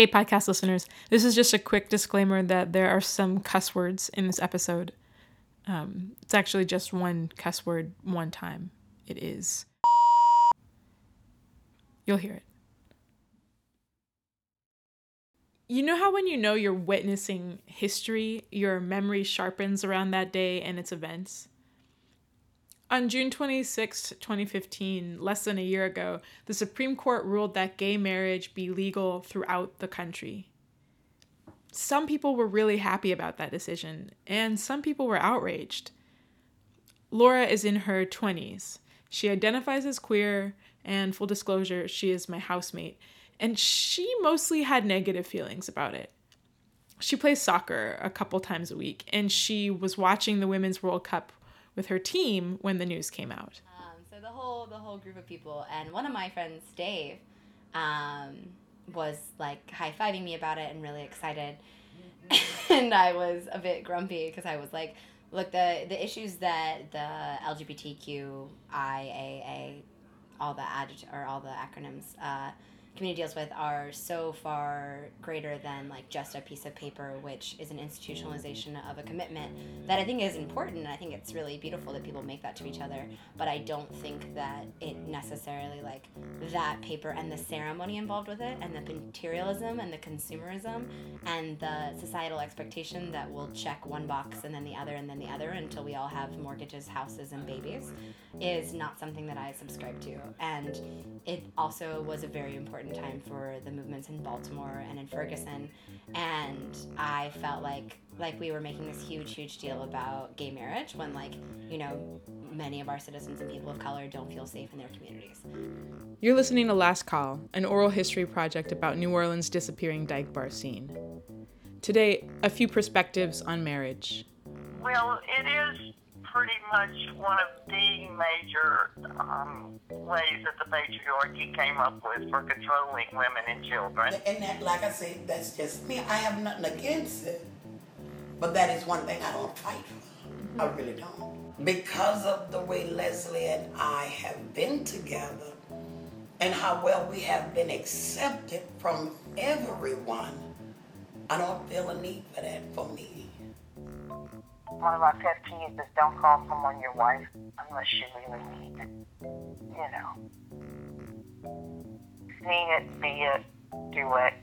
Hey, podcast listeners, this is just a quick disclaimer that there are some cuss words in this episode. Um, it's actually just one cuss word one time. It is. You'll hear it. You know how when you know you're witnessing history, your memory sharpens around that day and its events? On June 26, 2015, less than a year ago, the Supreme Court ruled that gay marriage be legal throughout the country. Some people were really happy about that decision, and some people were outraged. Laura is in her 20s. She identifies as queer, and full disclosure, she is my housemate, and she mostly had negative feelings about it. She plays soccer a couple times a week, and she was watching the Women's World Cup with her team when the news came out. Um, so the whole the whole group of people and one of my friends, Dave, um, was like high fiving me about it and really excited, and I was a bit grumpy because I was like, look the the issues that the LGBTQIAA, all the adject or all the acronyms. Uh, community deals with are so far greater than like just a piece of paper which is an institutionalization of a commitment that i think is important. I think it's really beautiful that people make that to each other but i don't think that it necessarily like that paper and the ceremony involved with it and the materialism and the consumerism and the societal expectation that we'll check one box and then the other and then the other until we all have mortgages houses and babies is not something that i subscribe to. And it also was a very important important time for the movements in Baltimore and in Ferguson, and I felt like like we were making this huge, huge deal about gay marriage when like you know many of our citizens and people of color don't feel safe in their communities. You're listening to Last Call, an oral history project about New Orleans' disappearing dyke bar scene. Today, a few perspectives on marriage. Well, it is pretty much one of the major um, ways that the patriarchy came up with for controlling women and children. And that, like I said, that's just me. I have nothing against it. But that is one thing I don't fight for. I really don't. Because of the way Leslie and I have been together and how well we have been accepted from everyone, I don't feel a need for that for me one of my pet peeves is don't call someone your wife unless you really need it. You know. See it, be it, do it.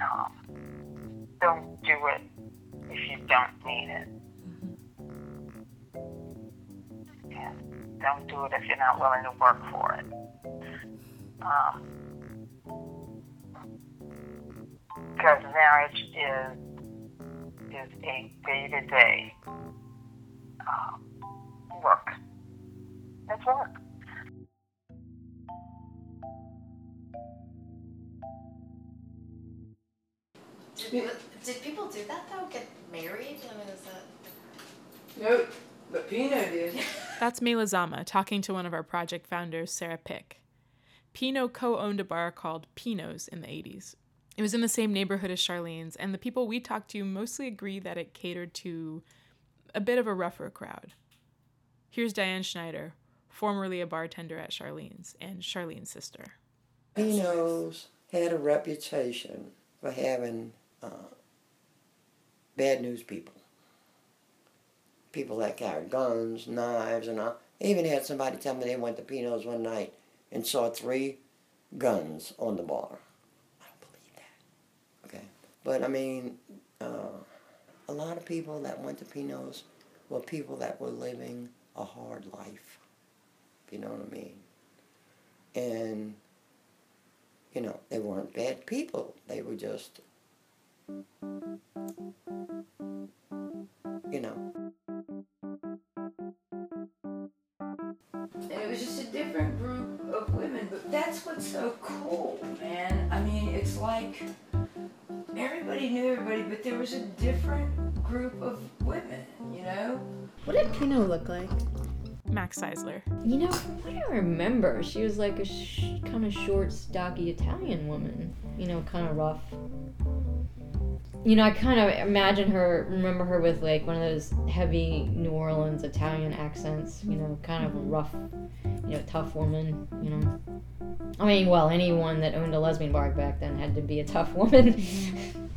Um, don't do it if you don't need it. Don't do it if you're not willing to work for it. Um, because marriage is is a day to day um, work. It's work. Did, did people do that though? Get married? I mean, is that. Nope, but Pino did. That's Mela Zama talking to one of our project founders, Sarah Pick. Pino co owned a bar called Pino's in the 80s, it was in the same neighborhood as Charlene's, and the people we talked to mostly agree that it catered to a bit of a rougher crowd. Here's Diane Schneider, formerly a bartender at Charlene's and Charlene's sister. Pino's had a reputation for having uh, bad news people. People that carried guns, knives, and all. I even had somebody tell me they went to Pino's one night and saw three guns on the bar. But I mean, uh, a lot of people that went to Pino's were people that were living a hard life. If you know what I mean. And, you know, they weren't bad people. They were just, you know. And it was just a different group of women, but that's what's so cool, man. I mean, it's like everybody knew everybody, but there was a different group of women, you know? What did Pino look like? Max Seisler. You know, from what I remember, she was like a sh- kind of short, stocky Italian woman. You know, kind of rough. You know, I kind of imagine her, remember her with like one of those heavy New Orleans Italian accents. You know, kind of a rough you know, tough woman, you know. I mean, well, anyone that owned a lesbian bar back then had to be a tough woman.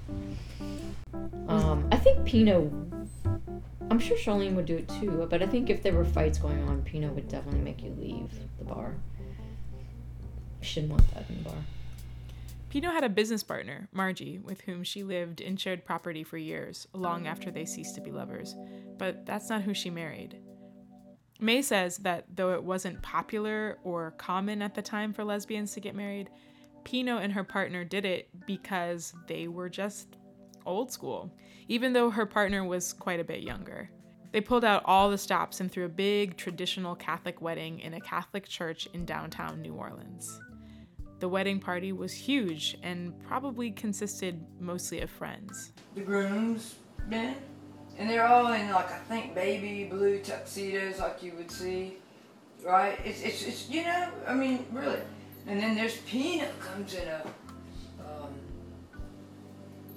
um, I think Pino. I'm sure Charlene would do it too, but I think if there were fights going on, Pino would definitely make you leave the bar. She didn't want that in the bar. Pino had a business partner, Margie, with whom she lived in shared property for years, long after they ceased to be lovers. But that's not who she married. May says that though it wasn't popular or common at the time for lesbians to get married, Pino and her partner did it because they were just old school, even though her partner was quite a bit younger. They pulled out all the stops and threw a big traditional Catholic wedding in a Catholic church in downtown New Orleans. The wedding party was huge and probably consisted mostly of friends. The grooms men, and they're all in like I think baby blue tuxedos like you would see, right? It's it's, it's you know I mean really, and then there's Pino comes in a um,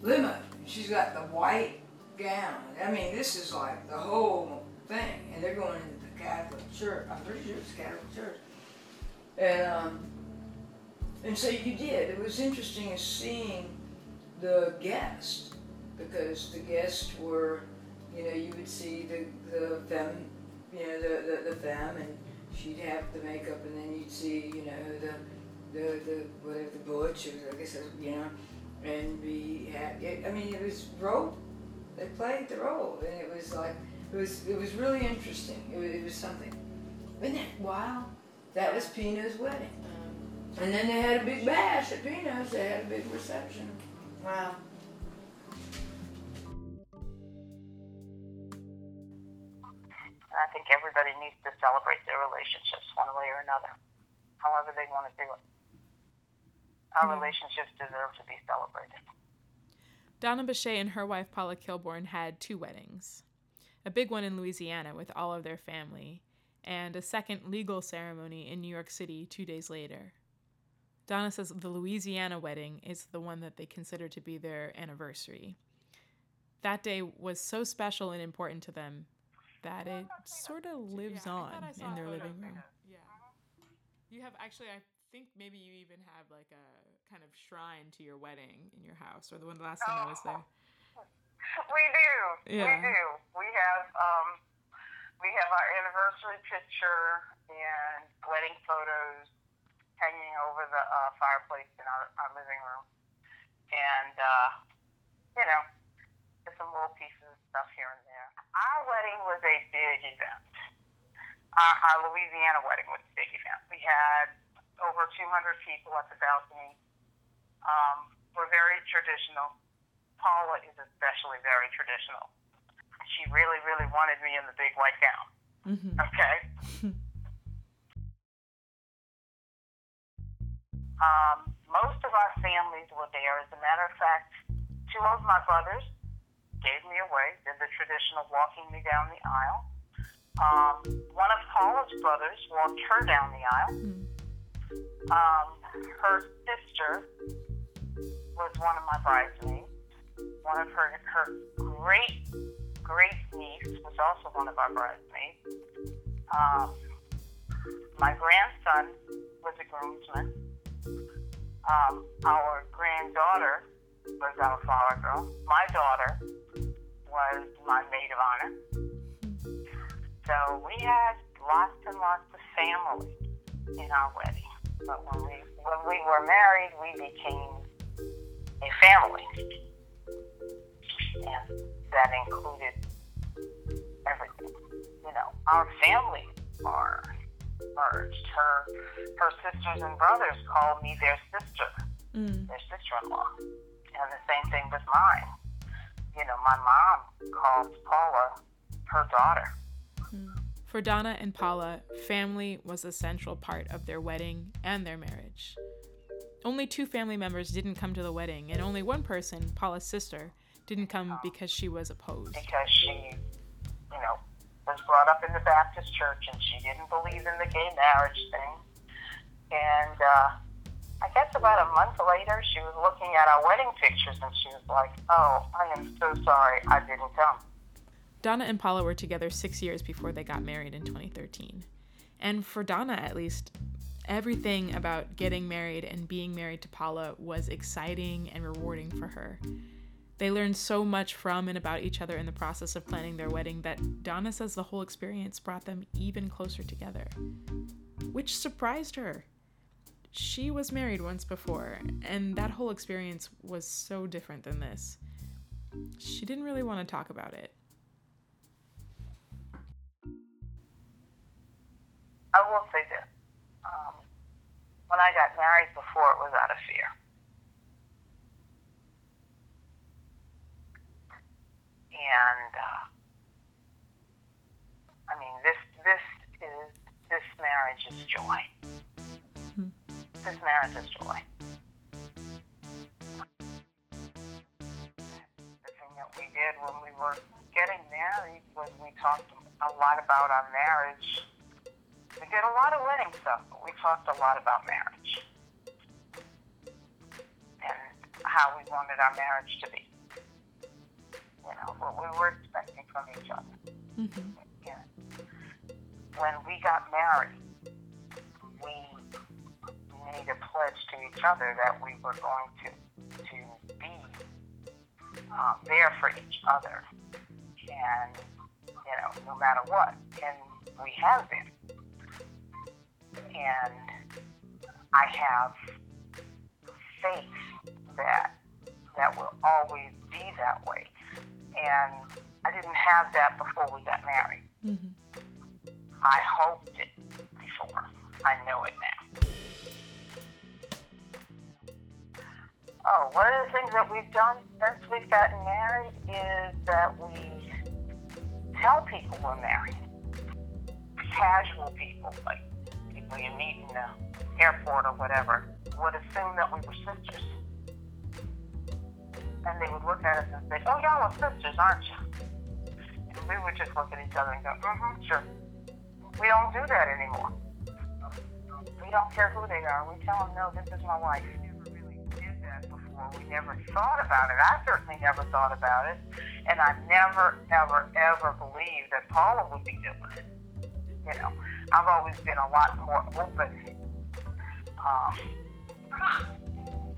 limo. She's got the white gown. I mean this is like the whole thing, and they're going into the Catholic church. I'm pretty sure it's Catholic church, and um, and so you did. It was interesting seeing the guests because the guests were, you know, you would see the the femme, you know, the the, the femme, and she'd have the makeup, and then you'd see, you know, the the the whatever the butch, or I guess was, you know, and we had. It, I mean, it was role. They played the role, and it was like it was it was really interesting. It was, it was something. Isn't that wow? That was Pino's wedding. And then they had a big bash at Pino's. They had a big reception. Wow. I think everybody needs to celebrate their relationships one way or another, however they want to do it. Our mm-hmm. relationships deserve to be celebrated. Donna Bechet and her wife Paula Kilborn had two weddings a big one in Louisiana with all of their family, and a second legal ceremony in New York City two days later. Donna says the Louisiana wedding is the one that they consider to be their anniversary. That day was so special and important to them that it sort of lives on in their living room. Yeah. You have actually, I think maybe you even have like a kind of shrine to your wedding in your house, or the one last time I was there. We do. Yeah. We do. We have um, we have our anniversary picture and wedding photos hanging over the uh, fireplace in our, our living room, and uh, you know, just some little pieces of stuff here and there. Our wedding was a big event. Our, our Louisiana wedding was a big event. We had over 200 people at the balcony. Um, we're very traditional. Paula is especially very traditional. She really, really wanted me in the big white gown. hmm Okay. um, most of our families were there. As a matter of fact, two of my brothers gave me away, did the traditional walking me down the aisle. Um, one of Paula's brothers walked her down the aisle. Um, her sister was one of my bridesmaids. One of her her great great niece was also one of our bridesmaids. Um, my grandson was a groomsman. Um, our granddaughter was our flower girl. My daughter was my maid of honor. So we had lots and lots of family in our wedding. But when we when we were married, we became a family, and that included everything. You know, our families are merged. Her her sisters and brothers called me their sister, Mm. their sister-in-law, and the same thing with mine. You know, my mom called Paula her daughter. For Donna and Paula, family was a central part of their wedding and their marriage. Only two family members didn't come to the wedding, and only one person, Paula's sister, didn't come because she was opposed. because she, you know, was brought up in the Baptist church and she didn't believe in the gay marriage thing. And uh, I guess about a month later, she was looking at our wedding pictures and she was like, "Oh, I am so sorry, I didn't come." Donna and Paula were together six years before they got married in 2013. And for Donna, at least, everything about getting married and being married to Paula was exciting and rewarding for her. They learned so much from and about each other in the process of planning their wedding that Donna says the whole experience brought them even closer together, which surprised her. She was married once before, and that whole experience was so different than this. She didn't really want to talk about it. I will say this. Um, when I got married before, it was out of fear. And uh, I mean, this this is this marriage is joy. This marriage is joy. The thing that we did when we were getting married was we talked a lot about our marriage we did a lot of wedding stuff, but we talked a lot about marriage and how we wanted our marriage to be. You know, what we were expecting from each other. Mm-hmm. Yeah. When we got married, we made a pledge to each other that we were going to to be uh, there for each other, and you know, no matter what, and we have been and I have faith that that will always be that way. And I didn't have that before we got married. Mm-hmm. I hoped it before. I know it now. Oh, one of the things that we've done since we've gotten married is that we tell people we're married. Casual people, like people you meet in the airport or whatever, would assume that we were sisters. And they would look at us and say, oh, y'all are sisters, aren't you? And we would just look at each other and go, mm-hmm, sure. We don't do that anymore. We don't care who they are. We tell them, no, this is my wife. We never really did that before. We never thought about it. I certainly never thought about it. And I never, ever, ever believed that Paula would be doing it. You know, I've always been a lot more open, um,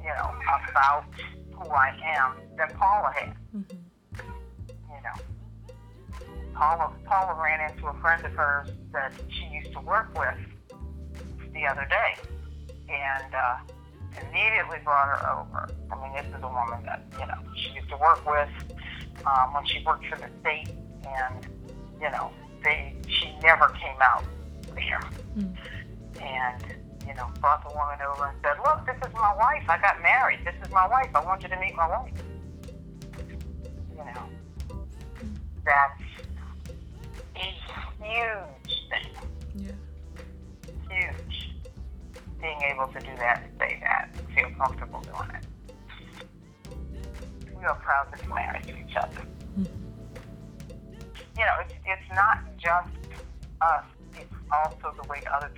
you know, about who I am than Paula had. Mm-hmm. You know, Paula, Paula ran into a friend of hers that she used to work with the other day, and uh, immediately brought her over. I mean, this is a woman that you know she used to work with um, when she worked for the state, and you know, they she never came out there, Mm. and you know, brought the woman over and said, "Look, this is my wife. I got married. This is my wife. I want you to meet my wife." You know, that's a huge thing. Yeah. Huge. Being able to do that and say that, and feel comfortable doing it. We are proud to be married to each other. Hmm. You know, it's, it's not just us, it's also the way other people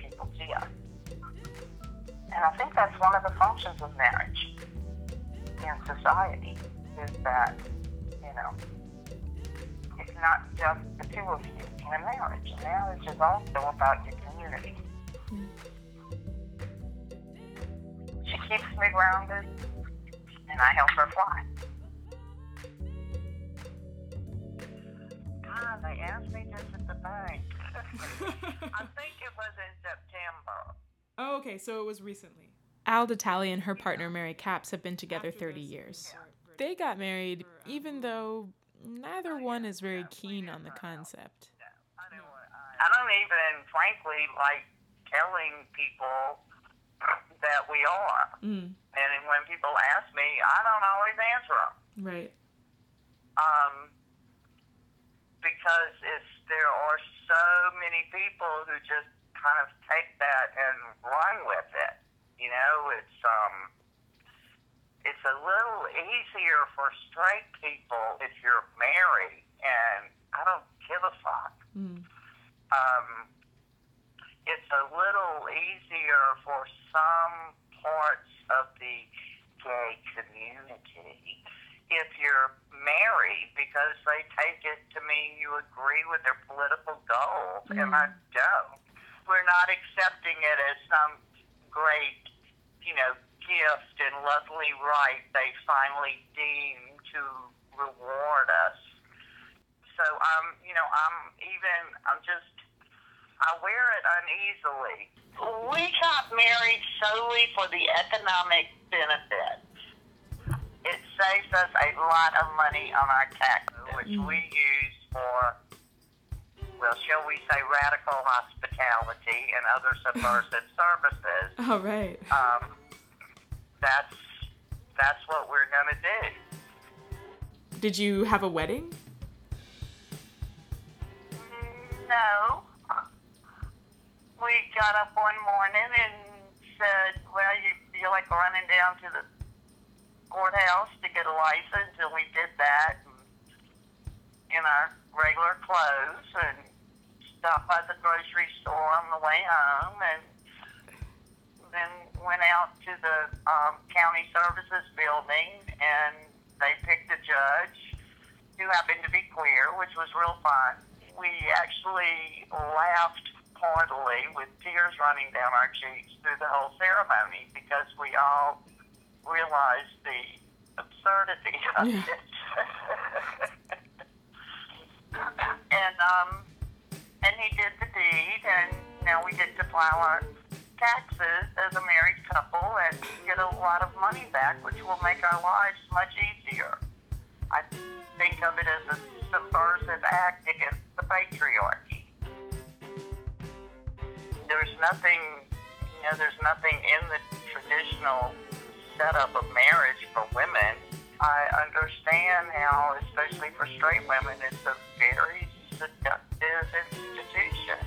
see us. And I think that's one of the functions of marriage in society is that, you know, it's not just the two of you in a marriage. Marriage is also about your community. She keeps me grounded, and I help her fly. God, they asked me this at the bank. I think it was in September. Oh, okay, so it was recently. Alda Talley and her partner Mary Capps have been together 30 years. They got married even though neither one is very keen on the concept. I don't even, frankly, like telling people that we are. Mm, And when people ask me, I don't always answer them. right. Um, because it's, there are so many people who just kind of take that and run with it. You know, it's, um, it's a little easier for straight people if you're married, and I don't give a fuck. Mm, um, it's a little easier for some parts of the gay community if you're married because they take it to mean you agree with their political goals, and I don't. We're not accepting it as some great, you know, gift and lovely right they finally deem to reward us. So I'm, you know, I'm even, I'm just, I wear it uneasily. We got married solely for the economic benefit. It saves us a lot of money on our taxes, which mm-hmm. we use for, well, shall we say, radical hospitality and other subversive services. All right. Um, that's that's what we're gonna do. Did you have a wedding? No. We got up one morning and said, well, you feel like running down to the courthouse to get a license, and we did that in our regular clothes and stopped by the grocery store on the way home and then went out to the um, county services building and they picked a judge who happened to be queer, which was real fun. We actually laughed heartily with tears running down our cheeks through the whole ceremony because we all realized the absurdity of Yeah. it. and um, he did the deed, and now we get to file our taxes as a married couple and get a lot of money back, which will make our lives much easier. I think of it as a subversive act against the patriarchy. There's nothing, you know, there's nothing in the traditional setup of marriage for women. I understand how, especially for straight women, it's a very seductive institution.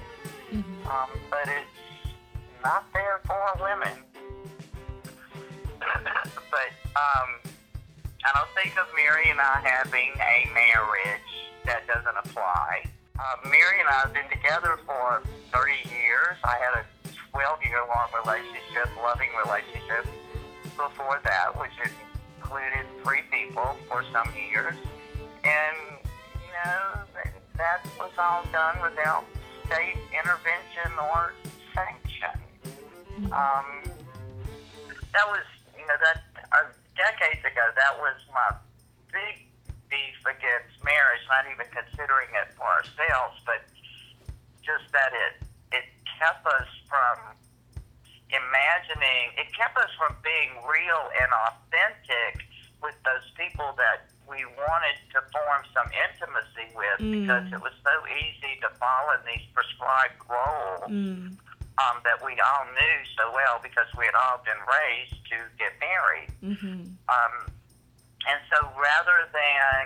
Um, but it's not there for women. but um, I don't think of Mary and I having a marriage that doesn't apply. Uh, Mary and I have been together for 30 years. I had a 12 year long relationship, loving relationship before that, which included three people for some years. And, you know, that was all done without state intervention or sanction. Um, that was, you know, that uh, decades ago, that was my big beef against marriage, not even considering it for ourselves, but just that it it kept us from imagining, it kept us from being real and authentic with those people that we wanted to form some intimacy with because it was so easy to fall in these prescribed roles Mm. um, that we all knew so well because we had all been raised to get married. Mm-hmm. Um, and so rather than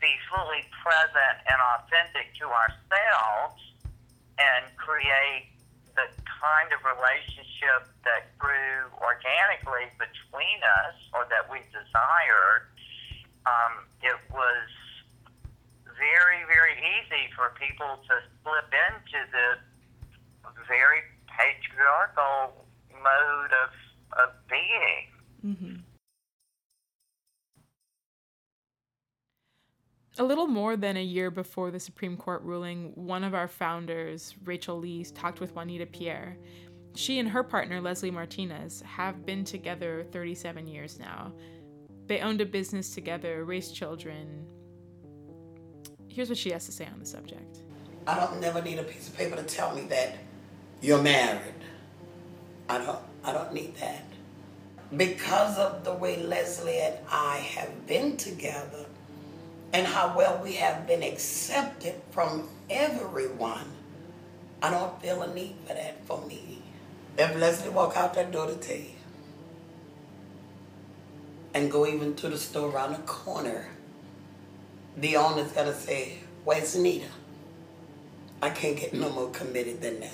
be fully present and authentic to ourselves and create the kind of relationship that grew organically between us or that we desired, um, it was very, very easy for people to slip into the very patriarchal A little more than a year before the Supreme Court ruling, one of our founders, Rachel Lee, talked with Juanita Pierre. She and her partner, Leslie Martinez, have been together 37 years now. They owned a business together, raised children. Here's what she has to say on the subject. I don't never need a piece of paper to tell me that you're married. I don't I don't need that. Because of the way Leslie and I have been together and how well we have been accepted from everyone, I don't feel a need for that for me. If Leslie walk out that door today and go even to the store around the corner, the owner's gonna say, Where's Nita? I can't get no more committed than that.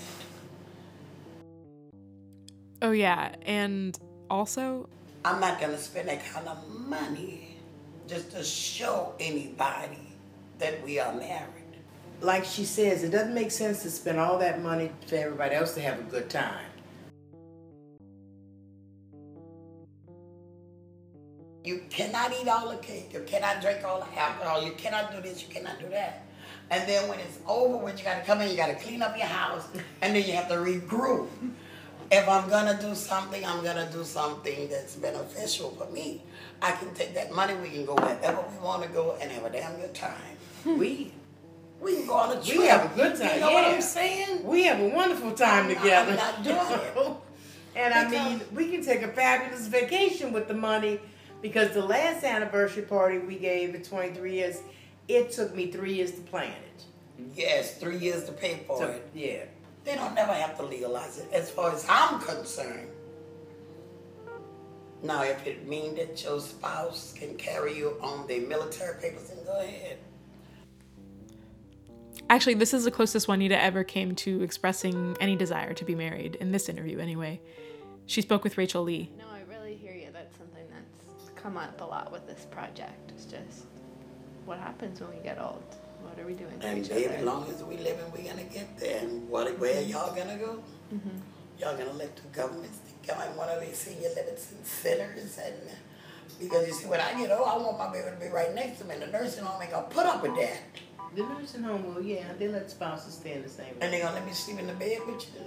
Oh, yeah, and also, I'm not gonna spend that kind of money just to show anybody that we are married. Like she says, it doesn't make sense to spend all that money for everybody else to have a good time. You cannot eat all the cake. You cannot drink all the alcohol. You cannot do this. You cannot do that. And then when it's over, when you gotta come in, you gotta clean up your house, and then you have to regroup. If I'm gonna do something, I'm gonna do something that's beneficial for me. I can take that money, we can go wherever we wanna go and have a damn good time. Hmm. We We can go on a trip. We have a good time, You know what. I'm saying? we have a wonderful time I'm not- together. I'm not doing it. and I mean, we can take a fabulous vacation with the money because the last anniversary party we gave at 23 years, it took me three years to plan it. Yes, three years to pay for So, it. yeah. They don't never have to legalize it, as far as I'm concerned. Now, if it means that your spouse can carry you on the military papers, then go ahead. Actually, this is the closest Juanita ever came to expressing any desire to be married, in this interview anyway. She spoke with Rachel Lee. No, I really hear you. That's something that's come up a lot with this project. It's just what happens when we get old. What are we doing to And each baby, as long as we living, we're gonna get there. And what, where y'all gonna go? Mm-hmm. Y'all gonna let the governments become one of these senior living centers and because you see, when I get old, I want my baby to be right next to me. And the nursing home ain't gonna put up with that. The nursing home will, yeah, they let spouses stay in the same Room. And room. they gonna let me sleep in the bed with you.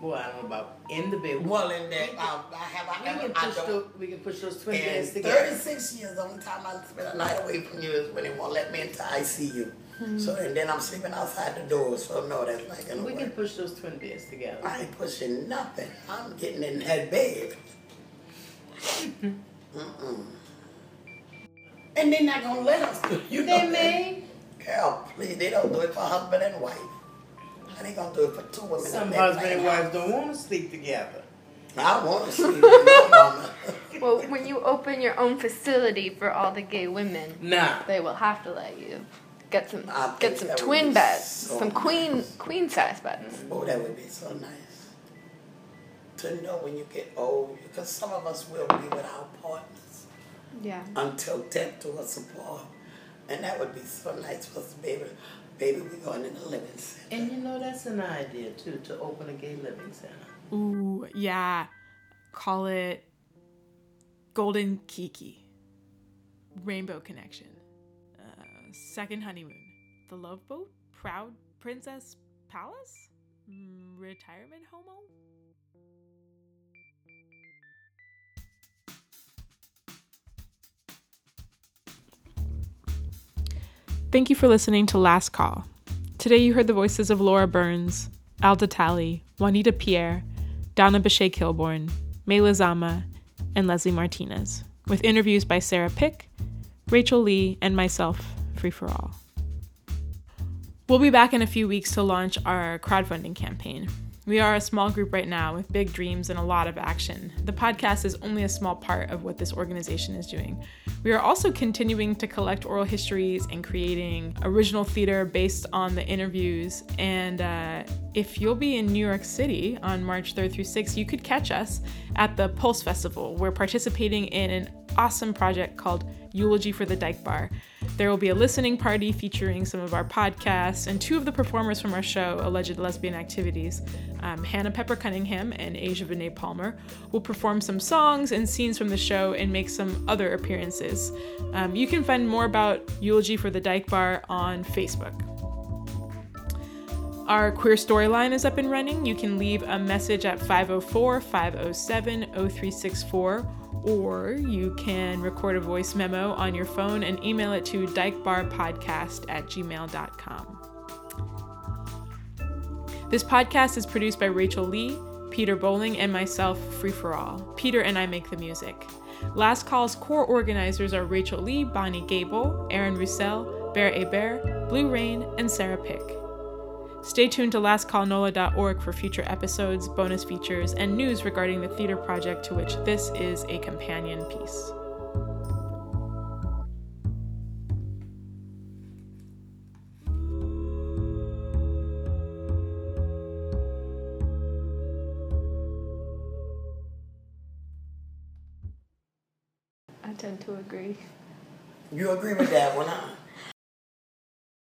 Well, I don't know about in the bed. Well, in that, um, I have, I we have, can I push don't. those, we can push those twin In beds together. 36 years, the only time I spent a night away from you is when they won't let me into ICU. So, and then I'm sleeping outside the door, so no, that's not gonna We work. can push those twin beds together. I ain't pushing nothing. I'm getting in that bed. Mm-mm. And they're not gonna let us do you know They that. may. Girl, please, they don't do it for husband and wife. How they gonna do it for two women? in Some that husband and same wives don't want to sleep together. I want to sleep with my mama. Well, when you open your own facility for all the gay women, Nah. they will have to let you get some I get some twin be beds, so some queen nice. queen size beds. Oh, that would be so nice. To know when you get old, because some of us will be with our partners Yeah. until death do us apart. And that would be so nice for us to be able to, baby, we're going in the living center. And you know, that's an idea too, to open a gay living center. Ooh, yeah. Call it Golden Kiki. Rainbow Connection. Uh, second Honeymoon. The Love Boat? Proud Princess Palace? Mm, retirement Homo? Thank you for listening to Last Call. Today you heard the voices of Laura Burns, Alda Talley, Juanita Pierre, Donna Bechet Kilborn, Mela Zama, and Leslie Martinez, with interviews by Sarah Pick, Rachel Lee, and myself, Free for All. We'll be back in a few weeks to launch our crowdfunding campaign. We are a small group right now with big dreams and a lot of action. The podcast is only a small part of what this organization is doing. We are also continuing to collect oral histories and creating original theater based on the interviews. And uh, if you'll be in New York City on March 3rd through 6th, you could catch us at the Pulse Festival. We're participating in an awesome project called Eulogy for the Dyke Bar. There will be a listening party featuring some of our podcasts and two of the performers from our show, Alleged Lesbian Activities. Um, Hannah Pepper Cunningham and Asia Benet Palmer will perform some songs and scenes from the show and make some other appearances. Um, you can find more about Eulogy for the Dyke Bar on Facebook. Our queer storyline is up and running. You can leave a message at 504 507 0364, or you can record a voice memo on your phone and email it to dykebarpodcast at gmail.com. This podcast is produced by Rachel Lee, Peter Bowling, and myself, Free for All. Peter and I make the music. Last Call's core organizers are Rachel Lee, Bonnie Gable, Aaron Roussel, Bear Hebert, Blue Rain, and Sarah Pick. Stay tuned to lastcallnola.org for future episodes, bonus features, and news regarding the theater project to which this is a companion piece. I tend to agree. You agree with that one, huh?